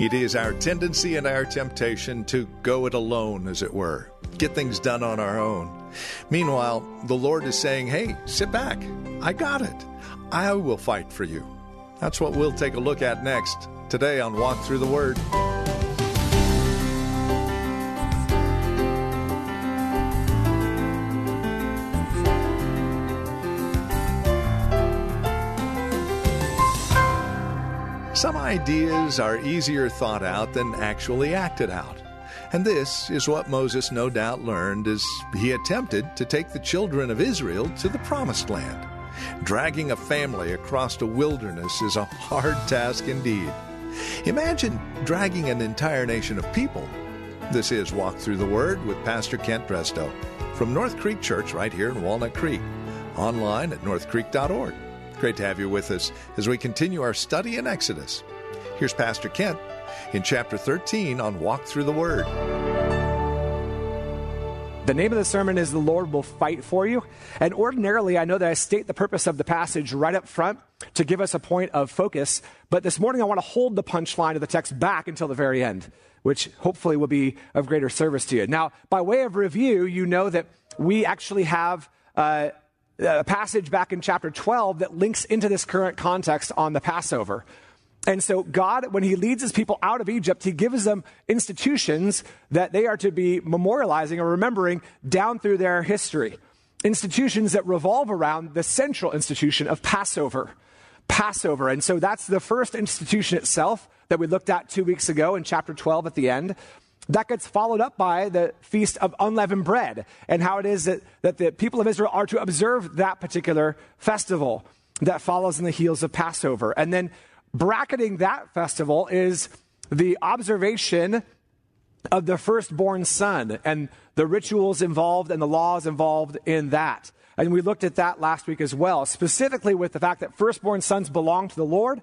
It is our tendency and our temptation to go it alone, as it were, get things done on our own. Meanwhile, the Lord is saying, Hey, sit back. I got it. I will fight for you. That's what we'll take a look at next, today on Walk Through the Word. Ideas are easier thought out than actually acted out. And this is what Moses no doubt learned as he attempted to take the children of Israel to the Promised Land. Dragging a family across a wilderness is a hard task indeed. Imagine dragging an entire nation of people. This is Walk Through the Word with Pastor Kent Drestow from North Creek Church right here in Walnut Creek. Online at northcreek.org. Great to have you with us as we continue our study in Exodus. Here's Pastor Kent in chapter 13 on Walk Through the Word. The name of the sermon is The Lord Will Fight For You. And ordinarily, I know that I state the purpose of the passage right up front to give us a point of focus. But this morning, I want to hold the punchline of the text back until the very end, which hopefully will be of greater service to you. Now, by way of review, you know that we actually have. Uh, a passage back in chapter 12 that links into this current context on the Passover. And so, God, when He leads His people out of Egypt, He gives them institutions that they are to be memorializing or remembering down through their history. Institutions that revolve around the central institution of Passover. Passover. And so, that's the first institution itself that we looked at two weeks ago in chapter 12 at the end. That gets followed up by the Feast of Unleavened Bread and how it is that, that the people of Israel are to observe that particular festival that follows in the heels of Passover. And then bracketing that festival is the observation of the firstborn son and the rituals involved and the laws involved in that. And we looked at that last week as well, specifically with the fact that firstborn sons belong to the Lord.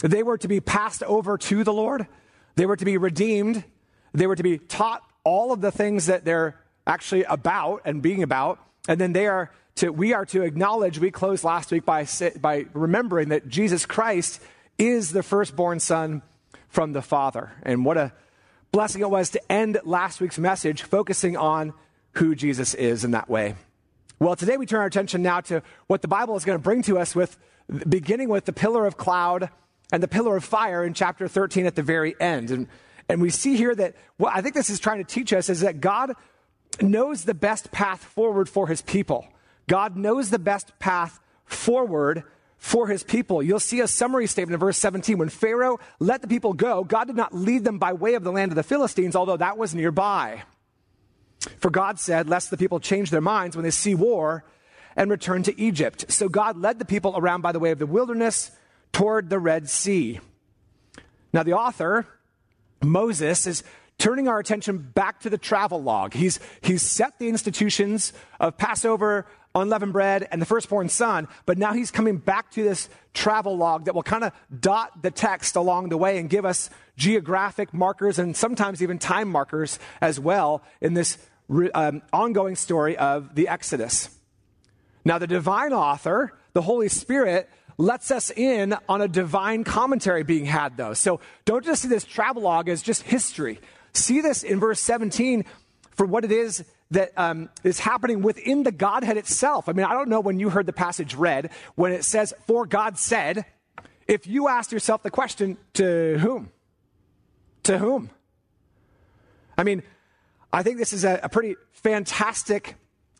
They were to be passed over to the Lord. They were to be redeemed they were to be taught all of the things that they're actually about and being about. And then they are to, we are to acknowledge, we closed last week by, by remembering that Jesus Christ is the firstborn son from the Father. And what a blessing it was to end last week's message focusing on who Jesus is in that way. Well, today we turn our attention now to what the Bible is going to bring to us with beginning with the pillar of cloud and the pillar of fire in chapter 13 at the very end. And and we see here that what I think this is trying to teach us is that God knows the best path forward for his people. God knows the best path forward for his people. You'll see a summary statement in verse 17. When Pharaoh let the people go, God did not lead them by way of the land of the Philistines, although that was nearby. For God said, lest the people change their minds when they see war and return to Egypt. So God led the people around by the way of the wilderness toward the Red Sea. Now, the author Moses is turning our attention back to the travel log. He's, he's set the institutions of Passover, unleavened bread, and the firstborn son, but now he's coming back to this travel log that will kind of dot the text along the way and give us geographic markers and sometimes even time markers as well in this um, ongoing story of the Exodus. Now, the divine author, the Holy Spirit, lets us in on a divine commentary being had, though. So don't just see this travelogue as just history. See this in verse 17 for what it is that um, is happening within the Godhead itself. I mean, I don't know when you heard the passage read, when it says, For God said, if you ask yourself the question, to whom? To whom? I mean, I think this is a, a pretty fantastic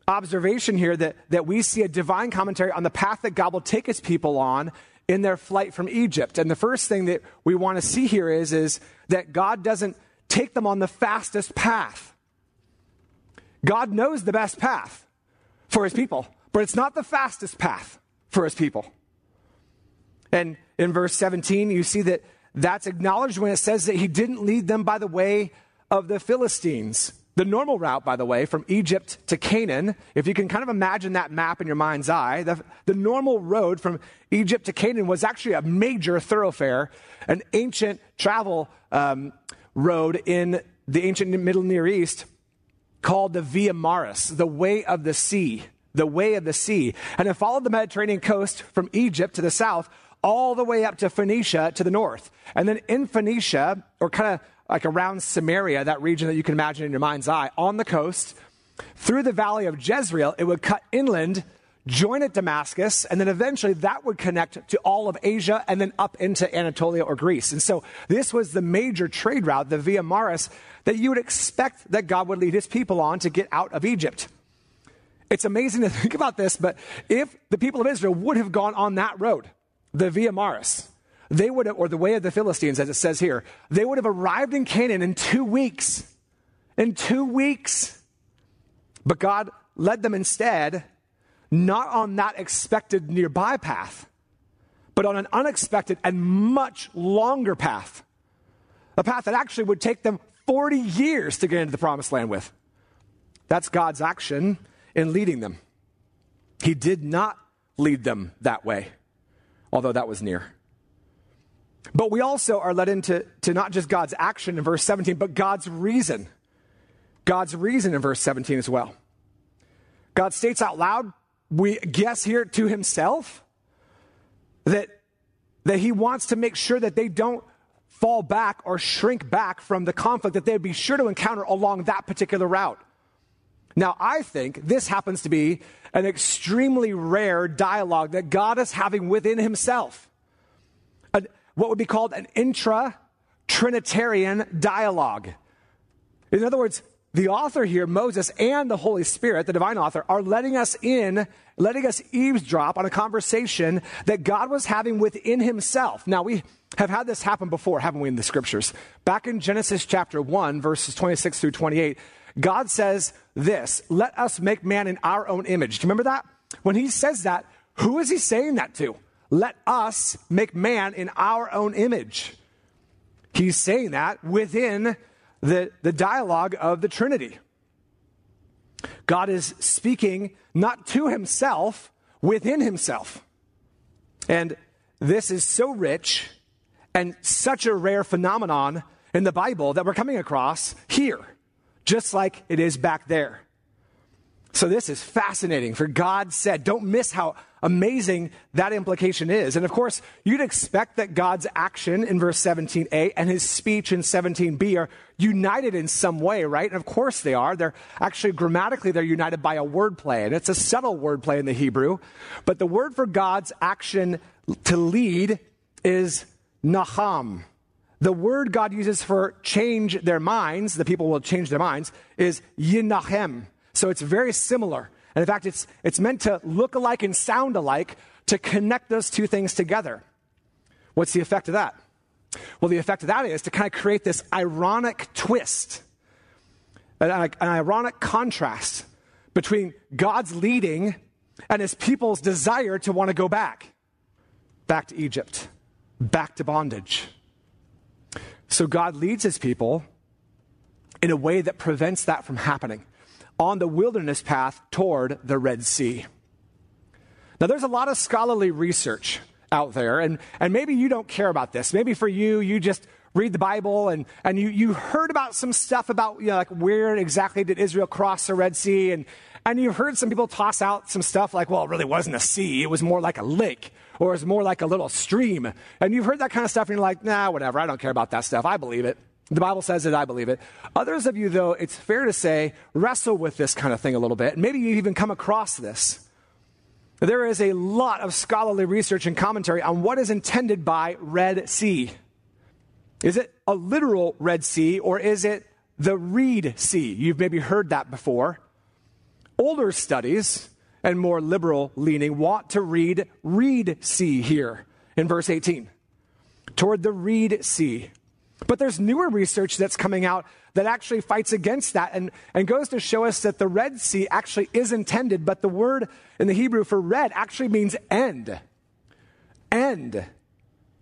observation here that, that we see a divine commentary on the path that God will take his people on in their flight from Egypt. And the first thing that we want to see here is, is that God doesn't take them on the fastest path. God knows the best path for his people, but it's not the fastest path for his people. And in verse 17, you see that that's acknowledged when it says that he didn't lead them by the way of the Philistines. The normal route, by the way, from Egypt to Canaan, if you can kind of imagine that map in your mind's eye, the, the normal road from Egypt to Canaan was actually a major thoroughfare, an ancient travel um, road in the ancient Middle Near East called the Via Maris, the way of the sea, the way of the sea. And it followed the Mediterranean coast from Egypt to the south all the way up to Phoenicia to the north. And then in Phoenicia, or kind of like around Samaria, that region that you can imagine in your mind's eye, on the coast, through the valley of Jezreel, it would cut inland, join at Damascus, and then eventually that would connect to all of Asia and then up into Anatolia or Greece. And so this was the major trade route, the Via Maris, that you would expect that God would lead his people on to get out of Egypt. It's amazing to think about this, but if the people of Israel would have gone on that road, the Via Maris, they would have, or the way of the Philistines, as it says here, they would have arrived in Canaan in two weeks. In two weeks. But God led them instead, not on that expected nearby path, but on an unexpected and much longer path. A path that actually would take them 40 years to get into the promised land with. That's God's action in leading them. He did not lead them that way, although that was near. But we also are led into to not just God's action in verse 17, but God's reason. God's reason in verse 17 as well. God states out loud, we guess here to himself, that, that he wants to make sure that they don't fall back or shrink back from the conflict that they'd be sure to encounter along that particular route. Now, I think this happens to be an extremely rare dialogue that God is having within himself. A, what would be called an intra Trinitarian dialogue. In other words, the author here, Moses, and the Holy Spirit, the divine author, are letting us in, letting us eavesdrop on a conversation that God was having within himself. Now, we have had this happen before, haven't we, in the scriptures? Back in Genesis chapter 1, verses 26 through 28, God says this Let us make man in our own image. Do you remember that? When he says that, who is he saying that to? Let us make man in our own image. He's saying that within the, the dialogue of the Trinity. God is speaking not to himself, within himself. And this is so rich and such a rare phenomenon in the Bible that we're coming across here, just like it is back there. So this is fascinating. For God said, don't miss how amazing that implication is. And of course, you'd expect that God's action in verse 17a and his speech in 17b are united in some way, right? And of course they are. They're actually grammatically, they're united by a word play. And it's a subtle word play in the Hebrew. But the word for God's action to lead is naham. The word God uses for change their minds, the people will change their minds, is yinahem. So it's very similar. And in fact, it's, it's meant to look alike and sound alike to connect those two things together. What's the effect of that? Well, the effect of that is to kind of create this ironic twist, an, an ironic contrast between God's leading and his people's desire to want to go back, back to Egypt, back to bondage. So God leads his people in a way that prevents that from happening on the wilderness path toward the Red Sea. Now, there's a lot of scholarly research out there, and, and maybe you don't care about this. Maybe for you, you just read the Bible and, and you, you heard about some stuff about, you know, like where exactly did Israel cross the Red Sea, and, and you've heard some people toss out some stuff like, well, it really wasn't a sea, it was more like a lake, or it was more like a little stream. And you've heard that kind of stuff, and you're like, nah, whatever, I don't care about that stuff, I believe it. The Bible says it, I believe it. Others of you, though, it's fair to say, wrestle with this kind of thing a little bit. Maybe you even come across this. There is a lot of scholarly research and commentary on what is intended by Red Sea. Is it a literal Red Sea or is it the Reed Sea? You've maybe heard that before. Older studies and more liberal leaning want to read Reed Sea here in verse 18. Toward the Reed Sea. But there's newer research that's coming out that actually fights against that and, and goes to show us that the Red Sea actually is intended, but the word in the Hebrew for red actually means end. End.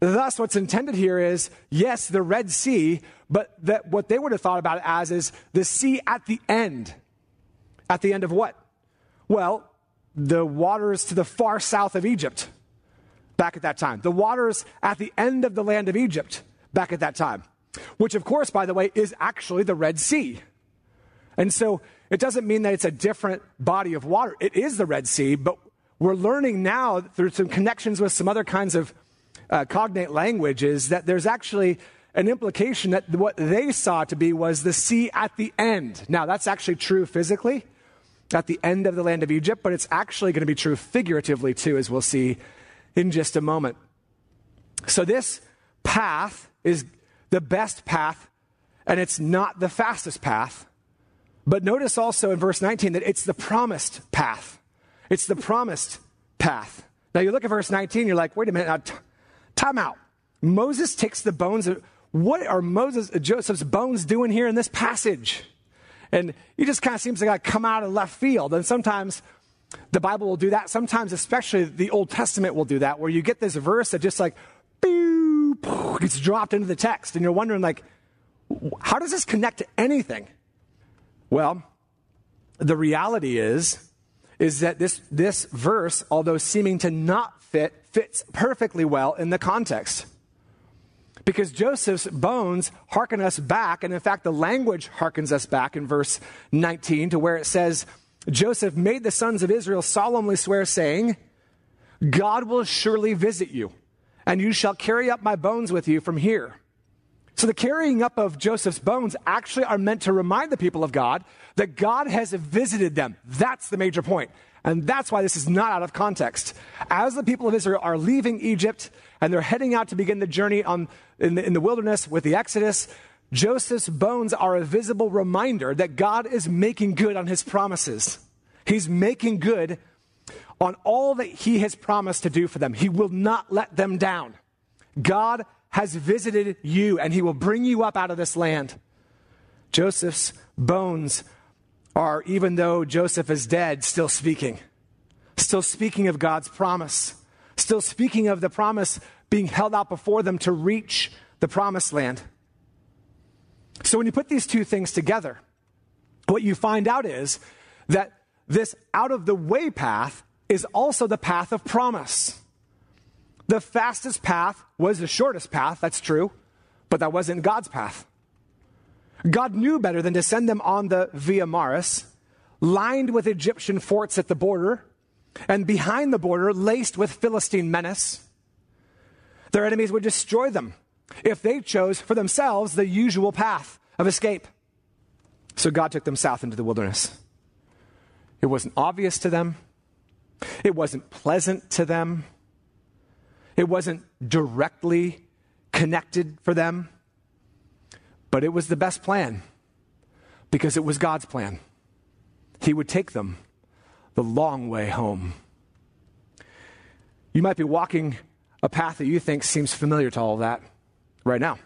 Thus, what's intended here is yes, the Red Sea, but that what they would have thought about it as is the sea at the end. At the end of what? Well, the waters to the far south of Egypt back at that time. The waters at the end of the land of Egypt back at that time, which, of course, by the way, is actually the Red Sea. And so it doesn't mean that it's a different body of water. It is the Red Sea, but we're learning now through some connections with some other kinds of uh, cognate languages that there's actually an implication that what they saw to be was the sea at the end. Now, that's actually true physically at the end of the land of Egypt, but it's actually going to be true figuratively too, as we'll see in just a moment. So, this path is the best path, and it's not the fastest path. But notice also in verse 19 that it's the promised path. It's the promised path. Now, you look at verse 19, you're like, wait a minute, now, t- time out. Moses takes the bones of, what are Moses, Joseph's bones doing here in this passage? And he just kind of seems like come out of left field. And sometimes the Bible will do that. Sometimes, especially the Old Testament will do that, where you get this verse that just like, gets dropped into the text. And you're wondering, like, how does this connect to anything? Well, the reality is, is that this, this verse, although seeming to not fit, fits perfectly well in the context. Because Joseph's bones hearken us back, and in fact, the language harkens us back in verse 19 to where it says, Joseph made the sons of Israel solemnly swear, saying, God will surely visit you, and you shall carry up my bones with you from here. So the carrying up of Joseph's bones actually are meant to remind the people of God that God has visited them. That's the major point. And that's why this is not out of context. As the people of Israel are leaving Egypt and they're heading out to begin the journey on, in, the, in the wilderness with the Exodus, Joseph's bones are a visible reminder that God is making good on his promises. He's making good on all that he has promised to do for them. He will not let them down. God has visited you and he will bring you up out of this land. Joseph's bones are, even though Joseph is dead, still speaking. Still speaking of God's promise. Still speaking of the promise being held out before them to reach the promised land. So when you put these two things together, what you find out is that this out of the way path is also the path of promise. The fastest path was the shortest path, that's true, but that wasn't God's path. God knew better than to send them on the Via Maris, lined with Egyptian forts at the border, and behind the border, laced with Philistine menace. Their enemies would destroy them if they chose for themselves the usual path of escape. So God took them south into the wilderness. It wasn't obvious to them, it wasn't pleasant to them, it wasn't directly connected for them, but it was the best plan because it was God's plan. He would take them the long way home. You might be walking a path that you think seems familiar to all of that right now.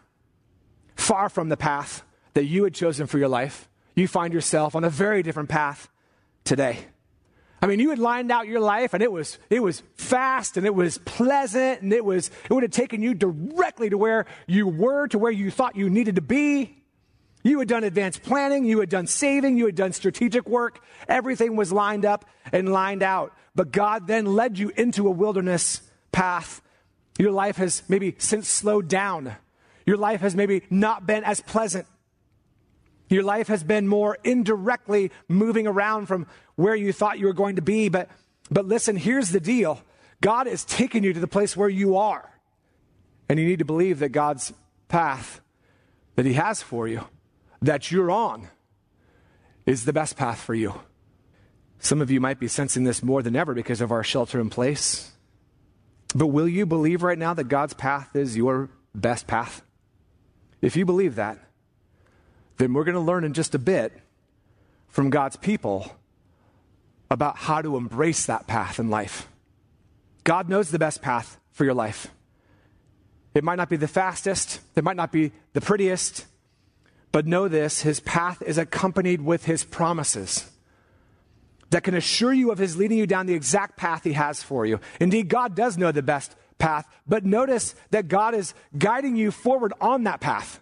Far from the path that you had chosen for your life, you find yourself on a very different path today. I mean, you had lined out your life and it was, it was fast and it was pleasant and it was, it would have taken you directly to where you were, to where you thought you needed to be. You had done advanced planning, you had done saving, you had done strategic work. Everything was lined up and lined out. But God then led you into a wilderness path. Your life has maybe since slowed down. Your life has maybe not been as pleasant. Your life has been more indirectly moving around from where you thought you were going to be. But, but listen, here's the deal God is taking you to the place where you are. And you need to believe that God's path that He has for you, that you're on, is the best path for you. Some of you might be sensing this more than ever because of our shelter in place. But will you believe right now that God's path is your best path? If you believe that, then we're going to learn in just a bit from God's people about how to embrace that path in life. God knows the best path for your life. It might not be the fastest, it might not be the prettiest, but know this His path is accompanied with His promises that can assure you of His leading you down the exact path He has for you. Indeed, God does know the best path, but notice that God is guiding you forward on that path.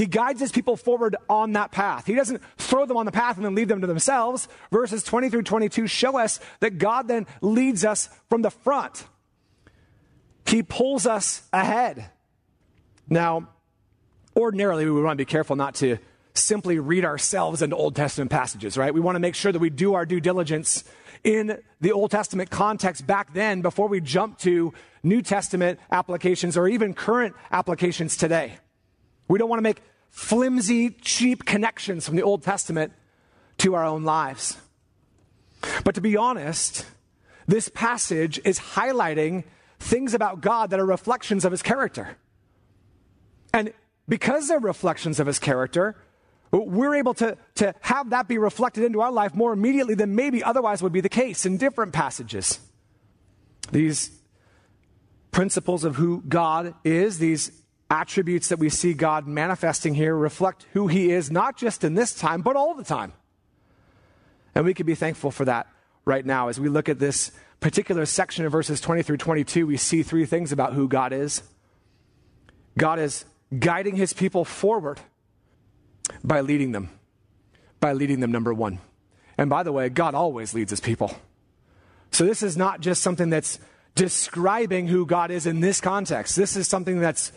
He guides his people forward on that path. He doesn't throw them on the path and then leave them to themselves. Verses 20 through 22 show us that God then leads us from the front. He pulls us ahead. Now, ordinarily, we want to be careful not to simply read ourselves into Old Testament passages, right? We want to make sure that we do our due diligence in the Old Testament context back then before we jump to New Testament applications or even current applications today. We don't want to make flimsy, cheap connections from the Old Testament to our own lives. But to be honest, this passage is highlighting things about God that are reflections of his character. And because they're reflections of his character, we're able to, to have that be reflected into our life more immediately than maybe otherwise would be the case in different passages. These principles of who God is, these attributes that we see God manifesting here, reflect who He is, not just in this time, but all the time. And we can be thankful for that right now. As we look at this particular section of verses 20 through 22, we see three things about who God is God is guiding His people forward by leading them. By leading them, number one. And by the way, God always leads his people. So this is not just something that's describing who God is in this context. This is something that's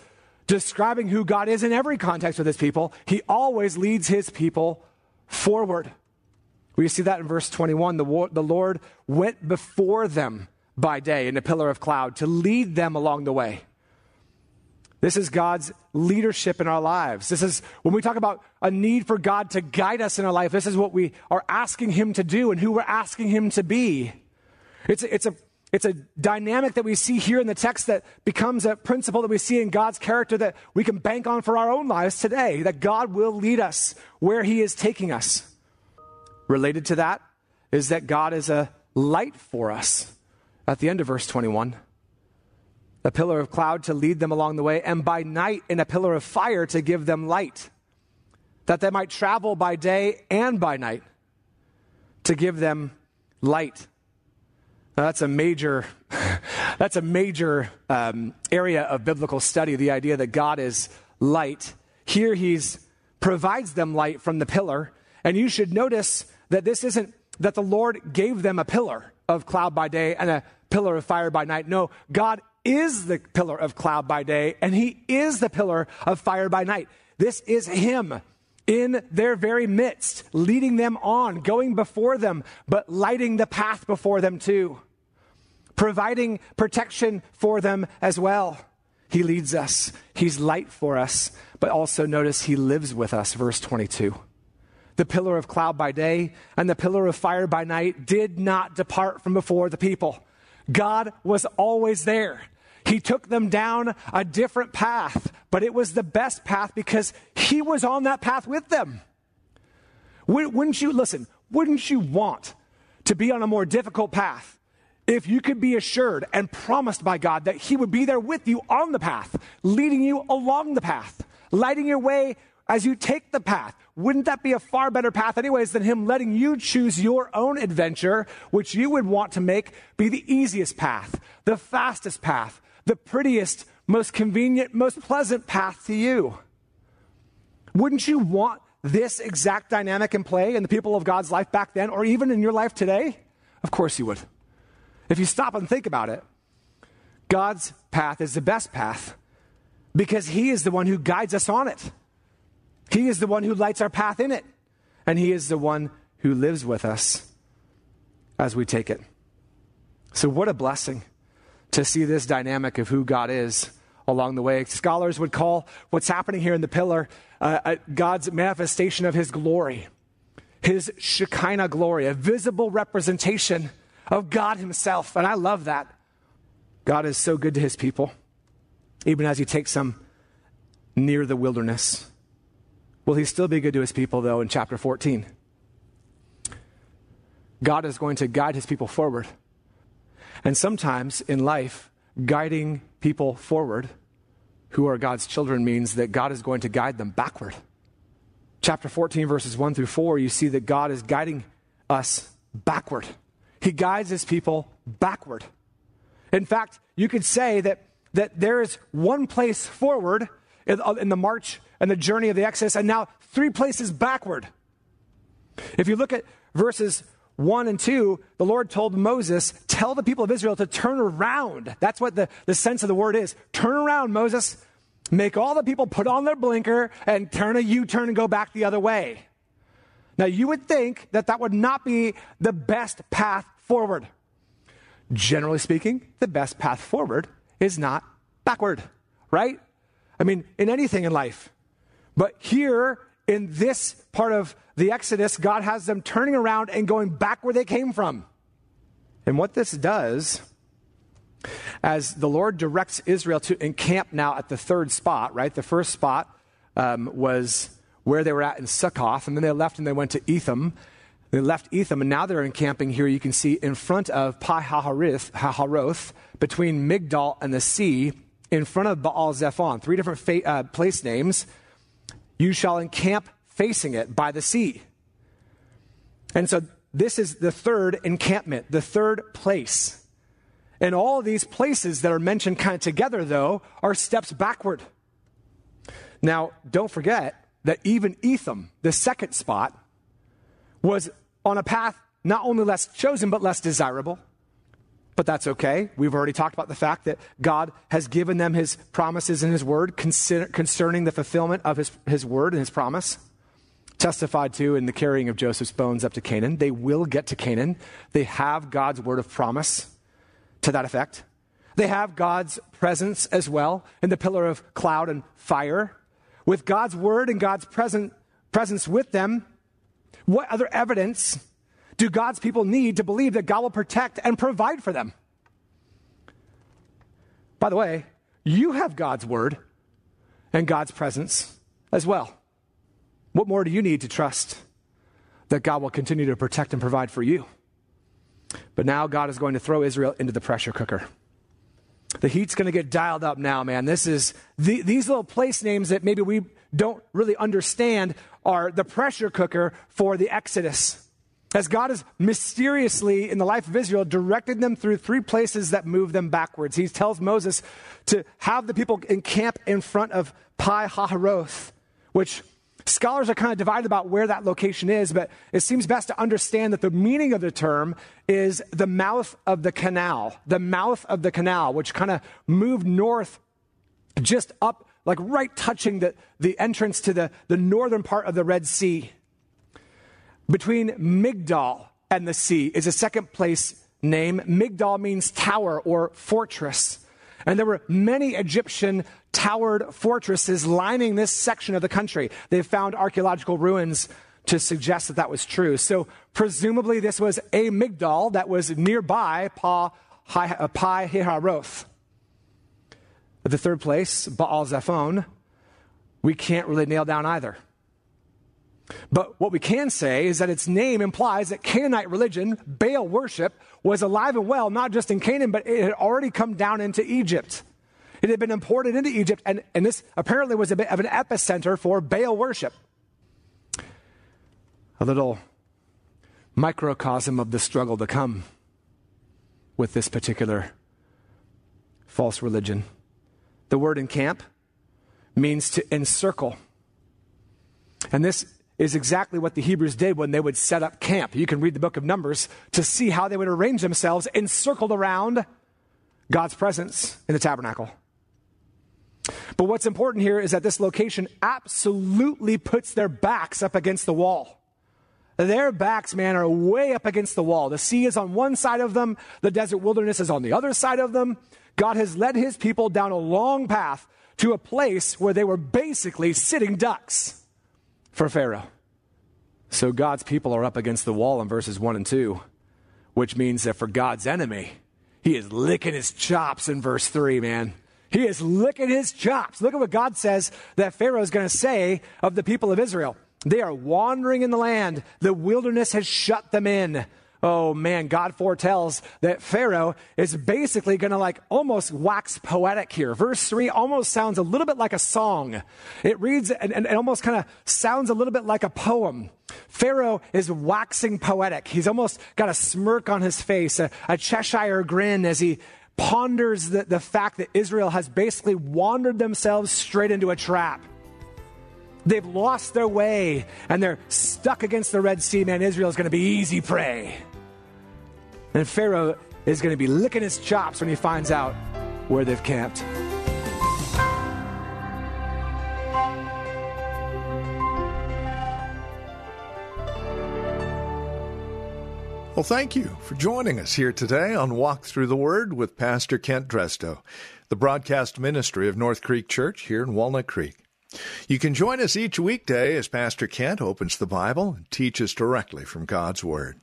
describing who God is in every context with his people. He always leads his people forward. We see that in verse 21. The, the Lord went before them by day in a pillar of cloud to lead them along the way. This is God's leadership in our lives. This is when we talk about a need for God to guide us in our life, this is what we are asking Him to do and who we're asking Him to be. It's a, it's a, it's a dynamic that we see here in the text that becomes a principle that we see in God's character that we can bank on for our own lives today, that God will lead us where He is taking us. Related to that is that God is a light for us at the end of verse 21 a pillar of cloud to lead them along the way, and by night in a pillar of fire to give them light, that they might travel by day and by night to give them light. Now, that's a major, that's a major um, area of biblical study. The idea that God is light. Here, He's provides them light from the pillar, and you should notice that this isn't that the Lord gave them a pillar of cloud by day and a pillar of fire by night. No, God is the pillar of cloud by day, and he is the pillar of fire by night. This is him in their very midst, leading them on, going before them, but lighting the path before them too, providing protection for them as well. He leads us, He's light for us, but also notice He lives with us, verse 22. The pillar of cloud by day and the pillar of fire by night did not depart from before the people. God was always there. He took them down a different path, but it was the best path because he was on that path with them. Wouldn't you, listen, wouldn't you want to be on a more difficult path if you could be assured and promised by God that he would be there with you on the path, leading you along the path, lighting your way as you take the path. Wouldn't that be a far better path, anyways, than Him letting you choose your own adventure, which you would want to make be the easiest path, the fastest path, the prettiest, most convenient, most pleasant path to you. Wouldn't you want this exact dynamic in play in the people of God's life back then, or even in your life today? Of course you would. If you stop and think about it, God's path is the best path because He is the one who guides us on it. He is the one who lights our path in it, and He is the one who lives with us as we take it. So, what a blessing to see this dynamic of who God is along the way. Scholars would call what's happening here in the pillar uh, uh, God's manifestation of his glory, his Shekinah glory, a visible representation of God himself. And I love that. God is so good to his people, even as he takes them near the wilderness. Will he still be good to his people, though, in chapter 14? God is going to guide his people forward. And sometimes in life, guiding people forward who are God's children means that God is going to guide them backward. Chapter 14, verses 1 through 4, you see that God is guiding us backward. He guides his people backward. In fact, you could say that that there is one place forward in, in the march and the journey of the Exodus, and now three places backward. If you look at verses 1 and 2, the Lord told Moses, Tell the people of Israel to turn around. That's what the, the sense of the word is. Turn around, Moses. Make all the people put on their blinker and turn a U turn and go back the other way. Now, you would think that that would not be the best path forward. Generally speaking, the best path forward is not backward, right? I mean, in anything in life. But here in this part of the Exodus, God has them turning around and going back where they came from. And what this does, as the Lord directs Israel to encamp now at the third spot, right? The first spot um, was where they were at in Succoth, and then they left and they went to Etham. They left Etham, and now they're encamping here, you can see, in front of Pi Hahiroth, between Migdol and the sea, in front of Baal Zephon. Three different fa- uh, place names. You shall encamp facing it by the sea. And so this is the third encampment, the third place. And all these places that are mentioned kind of together, though, are steps backward. Now, don't forget that even Etham, the second spot, was on a path not only less chosen, but less desirable. But that's okay. We've already talked about the fact that God has given them his promises in his word concerning the fulfillment of his, his word and his promise. Testified to in the carrying of Joseph's bones up to Canaan. They will get to Canaan. They have God's word of promise to that effect. They have God's presence as well in the pillar of cloud and fire. With God's word and God's present, presence with them, what other evidence do God's people need to believe that God will protect and provide for them? By the way, you have God's word and God's presence as well. What more do you need to trust that God will continue to protect and provide for you? But now God is going to throw Israel into the pressure cooker. The heat's going to get dialed up now, man. This is the, these little place names that maybe we don't really understand are the pressure cooker for the Exodus. As God has mysteriously, in the life of Israel, directed them through three places that move them backwards. He tells Moses to have the people encamp in front of Pi Hahiroth, which Scholars are kind of divided about where that location is, but it seems best to understand that the meaning of the term is the mouth of the canal, the mouth of the canal, which kind of moved north just up, like right touching the, the entrance to the, the northern part of the Red Sea. Between Migdol and the sea is a second place name. Migdol means tower or fortress. And there were many Egyptian towered fortresses lining this section of the country. They've found archaeological ruins to suggest that that was true. So presumably this was a Migdol that was nearby Pa, uh, Pi Hiharoth. The third place, Baal Zephon, we can't really nail down either. But what we can say is that its name implies that Canaanite religion, Baal worship, was alive and well, not just in Canaan, but it had already come down into Egypt. It had been imported into Egypt, and, and this apparently was a bit of an epicenter for Baal worship. A little microcosm of the struggle to come with this particular false religion. The word encamp means to encircle. And this is exactly what the Hebrews did when they would set up camp. You can read the book of Numbers to see how they would arrange themselves encircled around God's presence in the tabernacle. But what's important here is that this location absolutely puts their backs up against the wall. Their backs, man, are way up against the wall. The sea is on one side of them, the desert wilderness is on the other side of them. God has led his people down a long path to a place where they were basically sitting ducks for Pharaoh. So God's people are up against the wall in verses 1 and 2, which means that for God's enemy, he is licking his chops in verse 3, man. He is licking his chops. Look at what God says that Pharaoh is going to say of the people of Israel. They are wandering in the land. The wilderness has shut them in oh man, God foretells that Pharaoh is basically going to like almost wax poetic here. Verse 3 almost sounds a little bit like a song. It reads and, and, almost kind of sounds a little bit like a poem. Pharaoh is waxing poetic. He's almost got a smirk on his face, a, a Cheshire grin as he ponders the, the fact that Israel has basically wandered themselves straight into a trap. They've lost their way and they're stuck against the Red Sea. Man, Israel is going to be easy prey. And Pharaoh is going to be licking his chops when he finds out where they've camped. Well, thank you for joining us here today on Walk Through the Word with Pastor Kent Drestow, the broadcast ministry of North Creek Church here in Walnut Creek. You can join us each weekday as Pastor Kent opens the Bible and teaches directly from God's Word.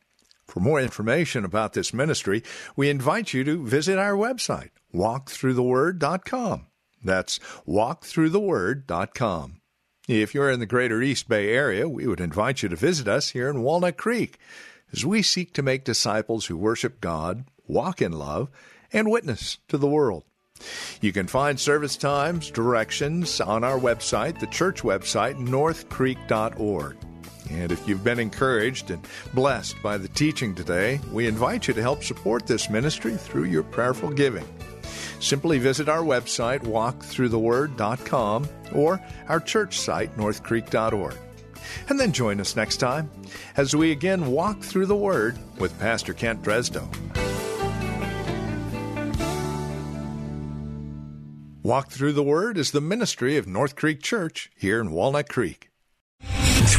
For more information about this ministry, we invite you to visit our website, walkthroughtheword.com. That's walkthroughtheword.com. If you're in the greater East Bay area, we would invite you to visit us here in Walnut Creek as we seek to make disciples who worship God, walk in love, and witness to the world. You can find service times, directions on our website, the church website, northcreek.org. And if you've been encouraged and blessed by the teaching today, we invite you to help support this ministry through your prayerful giving. Simply visit our website, walkthroughtheword.com, or our church site, northcreek.org. And then join us next time as we again walk through the Word with Pastor Kent Drestow. Walk Through the Word is the ministry of North Creek Church here in Walnut Creek.